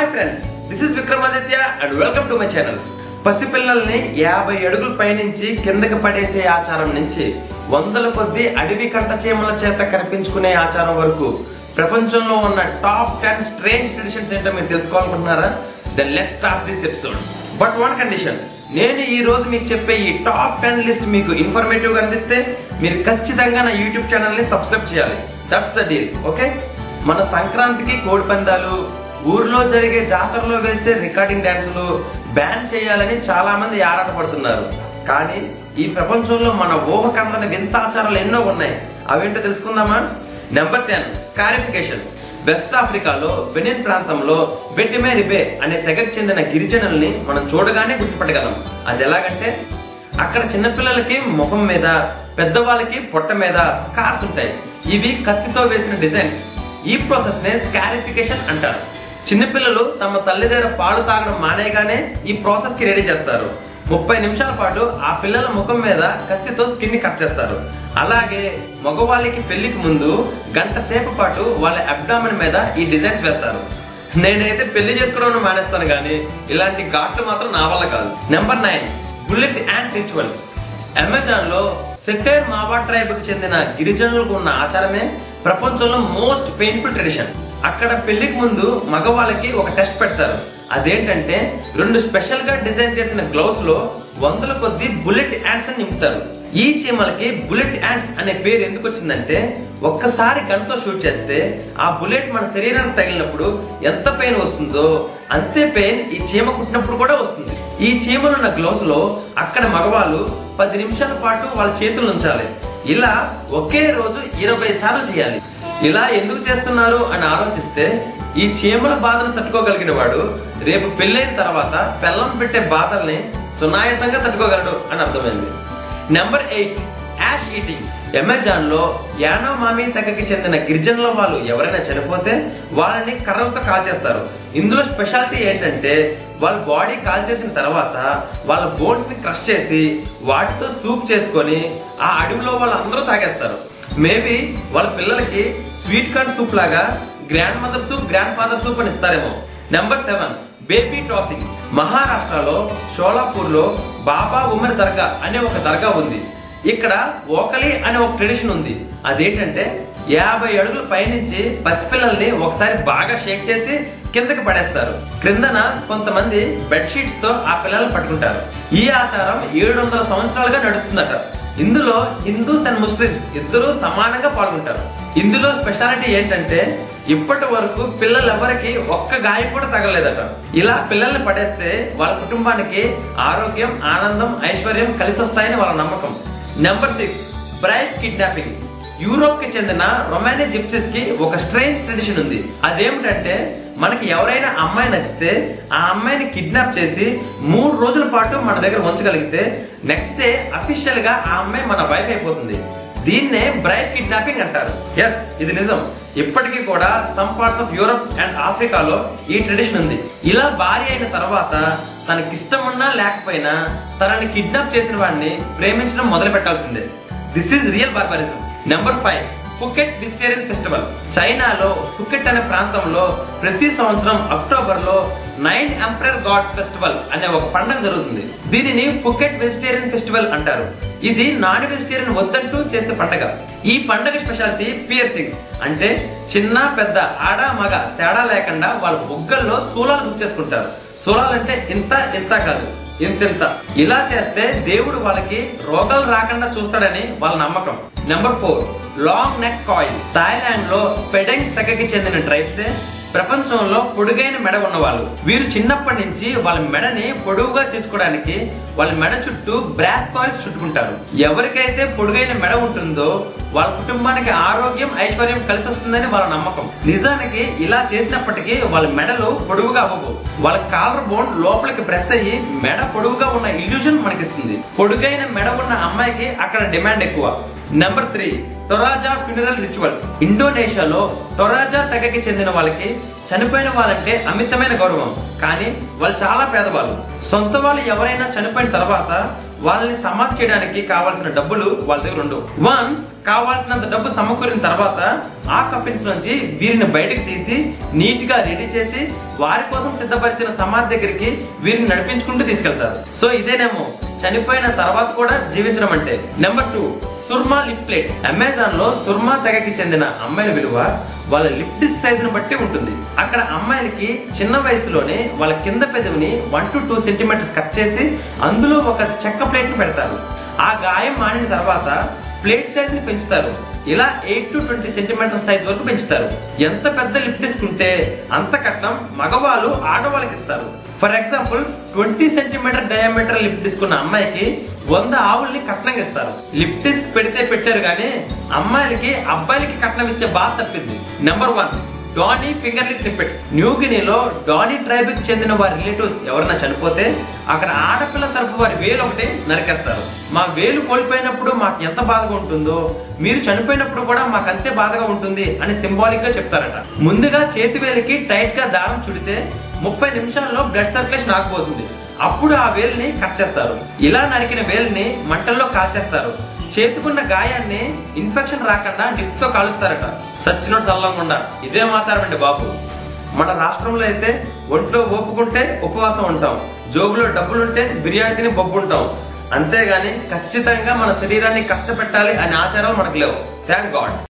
Hi friends this is Vikramaditya and welcome to my channel పసిపిల్లల్ని యాభై అడుగుల పైనుంచి కిందకి పడేసే ఆచారం నుంచి వందల కొద్ది అడవి కంట చీమల చేత కనిపించుకునే ఆచారం వరకు ప్రపంచంలో ఉన్న టాప్ టెన్ స్ట్రేంజ్ ట్రెడిషన్స్ ఏంటో మీరు తెలుసుకోవాలనుకుంటున్నారా? Then let start this episode but one condition నేను ఈ రోజు మీకు చెప్పే ఈ టాప్ టెన్ లిస్ట్ మీకు ఇన్ఫర్మేటివ్గా అనిపిస్తే మీరు ఖచ్చితంగా నా యూట్యూబ్ ఛానల్ని సబ్స్క్రైబ్ చేయాలి. దట్స్ ద డీల్ ఓకే మన సంక్రాంతికి కోడి పందాలు ఊర్లో జరిగే జాతరలో వేసే రికార్డింగ్ డ్యాన్సులు బ్యాన్ చేయాలని చాలా మంది ఆరాటపడుతున్నారు. కానీ ఈ ప్రపంచంలో మన ఊహకందని వింత ఆచారాలు ఎన్నో ఉన్నాయి. అవేంటో తెలుసుకుందామా? నెంబర్ టెన్ క్లారిఫికేషన్ వెస్ట్ ఆఫ్రికాలో బెనిన్ ప్రాంతంలో బెట్టిమే రిబే అనే తెగకు చెందిన గిరిజనుల్ని మనం చూడగానే గుర్తుపట్టగలం. అది ఎలాగంటే అక్కడ చిన్నపిల్లలకి ముఖం మీద పెద్దవాళ్ళకి పొట్ట మీద స్కార్స్ ఉంటాయి. ఇవి కత్తితో వేసిన డిజైన్స్. ఈ ప్రాసెస్ నే స్కారిఫికేషన్ అంటారు. చిన్నపిల్లలు తమ తల్లి దగ్గర పాలు తాగడం మానేయగానే ఈ ప్రాసెస్కి రెడీ చేస్తారు. ముప్పై నిమిషాల పాటు ఆ పిల్లల ముఖం మీద కత్తితో స్కిన్ని కట్ చేస్తారు. అలాగే మగవాళ్ళకి పెళ్ళికి ముందు గంట సేపు పాటు వాళ్ళ అబ్డామిన్ మీద ఈ డిజైన్స్ వేస్తారు. నేనైతే పెళ్ళి చేసుకోవడం మానేస్తాను కానీ ఇలాంటి ఘాట్లు మాత్రం నా వల్ల కాదు. Number nine bullet and ritual అమెజాన్లో సెటైర్ మావా ట్రైబ్కు చెందిన గిరిజనులకు ఉన్న ఆచారమే ప్రపంచంలో మోస్ట్ పెయిన్ఫుల్ ట్రెడిషన్. అక్కడ పెళ్ళికి ముందు మగవాళ్ళకి ఒక టెస్ట్ పెడతారు. అదేంటంటే రెండు స్పెషల్గా డిజైన్ చేసిన గ్లౌస్లో వందల కొద్ది బుల్లెట్ యాండ్స్ అని నింపుతారు. ఈ చీమలకి బుల్లెట్ యాండ్స్ అనే పేరు ఎందుకు వచ్చిందంటే ఒక్కసారి గన్తో షూట్ చేస్తే ఆ బుల్లెట్ మన శరీరానికి తగిలినప్పుడు ఎంత పెయిన్ వస్తుందో అంతే పెయిన్ ఈ చీమ కుట్టినప్పుడు కూడా వస్తుంది. ఈ చీమలున్న ఉన్న లో అక్కడ మగవాళ్ళు పది నిమిషాల పాటు వాళ్ళ చేతులు ఉంచాలి. ఇలా ఒకే రోజు ఇరవై సార్లు చేయాలి. ఇలా ఎందుకు చేస్తున్నారు అని ఆలోచిస్తే ఈ చీమల బాధను తట్టుకోగలిగిన వాడు రేపు పెళ్ళైన తర్వాత పెళ్ళం పెట్టే బాధల్ని సునాయాసంగా తట్టుకోగలడు అని అర్థమైంది. నెంబర్ ఎయిట్ యాష్ ఈటింగ్ అమెజాన్లో యానో తెగకి చెందిన గిరిజనుల వాళ్ళు ఎవరైనా చనిపోతే వాళ్ళని కర్రలతో కాల్చేస్తారు ఇందులో స్పెషాలిటీ ఏంటంటే వాళ్ళ బాడీ కాల్ చేసిన తర్వాత వాళ్ళ బోన్స్ని క్రష్ చేసి వాటితో సూప్ చేసుకొని ఆ అడవిలో వాళ్ళందరూ తాగేస్తారు. మేబీ వాళ్ళ పిల్లలకి స్వీట్ కార్న్ సూప్ లాగా grandmother soup grandfather soup అని ఇస్తారేమో. Number seven baby tossing. మహారాష్ట్రలో షోలాపూర్లో బాబా ఉమర్ దర్గా అనే ఒక దర్గా ఉంది. ఇక్కడ ఓకలి అనే ఒక ట్రెడిషన్ ఉంది. అదేంటంటే యాభై అడుగుల పైనుంచి పసిపిల్లల్ని ఒకసారి బాగా షేక్ చేసి కిందకి పడేస్తారు. క్రిందన కొంతమంది బెడ్షీట్స్తో ఆ పిల్లల్ని పట్టుకుంటారు. ఈ ఆచారం ఏడు వందల సంవత్సరాలుగా నడుస్తుందట. ఇందులో హిందూస్ అండ్ ముస్లిమ్స్ ఇద్దరు సమానంగా పాల్గొంటారు. ఇందులో స్పెషాలిటీ ఏంటంటే ఇప్పటి వరకు పిల్లలెవరికి ఒక్క గాయం కూడా తగలేదట ఇలా పిల్లల్ని పడేస్తే వాళ్ళ కుటుంబానికి ఆరోగ్యం ఆనందం ఐశ్వర్యం కలిసి వస్తాయని వాళ్ళ నమ్మకం. నెంబర్ సిక్స్ బ్రైడ్ కిడ్నాపింగ్ యూరోప్కి చెందిన రొమానియా జిప్సిస్కి ఒక స్ట్రేంజ్ ట్రెడిషన్ ఉంది. అదేమిటంటే మనకి ఎవరైనా అమ్మాయి నచ్చితే ఆ అమ్మాయిని కిడ్నాప్ చేసి మూడు రోజుల పాటు మన దగ్గర ఉంచగలిగితే నెక్స్ట్ డే అఫీషియల్గా ఆ అమ్మాయి మన వైఫ్ అయిపోతుంది. దీన్నే బ్రైడ్ కిడ్నాపింగ్ అంటారు. ఎస్ ఇది నిజం. ఇప్పటికీ కూడా some parts of Europe and ఆఫ్రికాలో ఈ ట్రెడిషన్ ఉంది. ఇలా భారీ అయిన తర్వాత తనకి ఇష్టం ఉన్నా లేకపోయినా తనని కిడ్నాప్ చేసిన వాడిని ప్రేమించడం మొదలు పెట్టాల్సిందే. This is real barbarism number five Phuket vegetarian festival చైనాలో ఫుకెట్ అనే ప్రాంతంలో ప్రతి సంవత్సరం అక్టోబర్లో నైన్ ఎంపరర్ గాడ్ ఫెస్టివల్ అనే ఒక పండుగ జరుగుతుంది. దీనిని ఫుకెట్ వెజిటేరియన్ ఫెస్టివల్ అంటారు. ఇది నాన్ వెజిటేరియన్ వద్దంటూ చేసే పండగ. ఈ పండగ స్పెషాలిటీ పియర్సింగ్ అంటే చిన్న పెద్ద ఆడ మగ తేడా లేకుండా వాళ్ళ బుగ్గల్లో స్థూలాలు బుక్ చేసుకుంటారు సురాలంటే ఇంత ఇంత కాదు. ఇంతింత ఇలా చేస్తే దేవుడు వాళ్ళకి రోగాలు రాకుండా చూస్తాడని వాళ్ళ నమ్మకం. Number four long neck coil థాయిలాండ్లో Padaung తెగకి చెందిన ట్రైబ్స్ ప్రపంచంలో పొడుగైన మెడ ఉన్నవాళ్ళు. వీరు చిన్నప్పటి నుంచి వాళ్ళ మెడని పొడుగుగా చేసుకోవడానికి వాళ్ళ మెడ చుట్టూ బ్రాస్ కాయిల్స్ చుట్టుకుంటారు. ఎవరికైతే పొడుగైన మెడ ఉంటుందో వాళ్ళ కుటుంబానికి ఆరోగ్యం ఐశ్వర్యం కలిసి వస్తుందని వాళ్ళ నమ్మకం. నిజానికి ఇలా చేసినప్పటికీ వాళ్ళ మెడలు పొడుగుగా అవ్వవు. వాళ్ళ కాలర్ బోన్ లోపలికి ప్రెస్ అయ్యి మెడ పొడుగుగా ఉన్న ఇల్యూజన్ మనకిస్తుంది. పొడుగైన మెడ ఉన్న అమ్మాయికి అక్కడ డిమాండ్ ఎక్కువ. Number three Toraja funeral rituals ఇండోనేషియాలో టొరాజా తెగకి చెందిన వాళ్ళకి చనిపోయిన వాళ్ళంటే అమితమైన గౌరవం. కానీ వాళ్ళు చాలా పేదవాళ్ళు. సొంత వాళ్ళు ఎవరైనా చనిపోయిన తర్వాత వాళ్ళని సమాధి చేయడానికి కావాల్సిన డబ్బులు వాళ్ళ దగ్గర ఉండవు వన్స్ కావాల్సినంత డబ్బు సమకూరిన తర్వాత ఆ కఫిన్స్ నుంచి వీరిని బయటకు తీసి నీట్గా రెడీ చేసి వారి కోసం సిద్ధపరిచిన సమాధి దగ్గరికి వీరిని నడిపించుకుంటూ తీసుకెళ్తారు. సో ఇదేనేమో. చనిపోయిన తర్వాత కూడా జీవించడం అంటే. Number two Surma liplet plate. అమెజాన్లో సుర్మా తెగకి చెందిన అమ్మాయిల విలువ వాళ్ళ లిప్ డిస్క్ బట్టి ఉంటుంది. అక్కడ అమ్మాయిలకి చిన్న వయసులోనే వాళ్ళ కింద పెదవిని one to two centimeters cut చేసి అందులో ఒక చెక్క ప్లేట్ని పెడతారు. ఆ గాయం మానిన తర్వాత ప్లేట్ సైజ్ని పెంచుతారు. ఇలా eight to twenty centimeter size వరకు పెంచుతారు. ఎంత పెద్ద లిప్ డిస్క్ ఉంటే అంత కట్నం మగవాళ్ళు ఆడవాళ్ళకి ఇస్తారు. For example twenty centimeter diameter lip disc ఉన్న అమ్మాయికి వంద ఆవుల్ని కట్నంగా ఇస్తారు. లిప్టిస్ట్ పెడితే పెట్టారు కానీ అమ్మాయిలకి అబ్బాయిలకి కట్నం ఇచ్చే బాధ తప్పింది. Number one Dani finger snippets New గినీలో Dani ట్రైబ్కి చెందిన వారి రిలేటివ్స్ ఎవరైనా చనిపోతే అక్కడ ఆడపిల్ల తరపు వారి వేలు ఒకటి నరికేస్తారు. మా వేలు కోల్పోయినప్పుడు మాకు ఎంత బాధగా ఉంటుందో మీరు చనిపోయినప్పుడు కూడా మాకు అంతే బాధగా ఉంటుంది అని సింబాలిక్గా చెప్తారట. ముందుగా చేతి వేలకి టైట్గా దారం చుడితే ముప్పై నిమిషాల్లో బ్లడ్ సర్క్యులేషన్ ఆగిపోతుంది. అప్పుడు ఆ వేలుని కట్ చేస్తారు. ఇలా నరికిన వేలుని మంటల్లో కాల్చేస్తారు. చేతుకున్న గాయాన్ని ఇన్ఫెక్షన్ రాకుండా నిప్తో కాలుస్తారట. సచ్చినోడు చల్లకుండా. ఇదే మాతారమండి బాబు. మన రాష్ట్రంలో అయితే ఒంట్లో ఓపుకుంటే ఉపవాసం ఉంటాం. జోబులో డబ్బులుంటే బిర్యానీ తిని బొబ్బుంటాం. అంతేగాని ఖచ్చితంగా మన శరీరాన్ని కష్టపెట్టాలి అనే ఆచారాలు మనకు లేవు. Thank God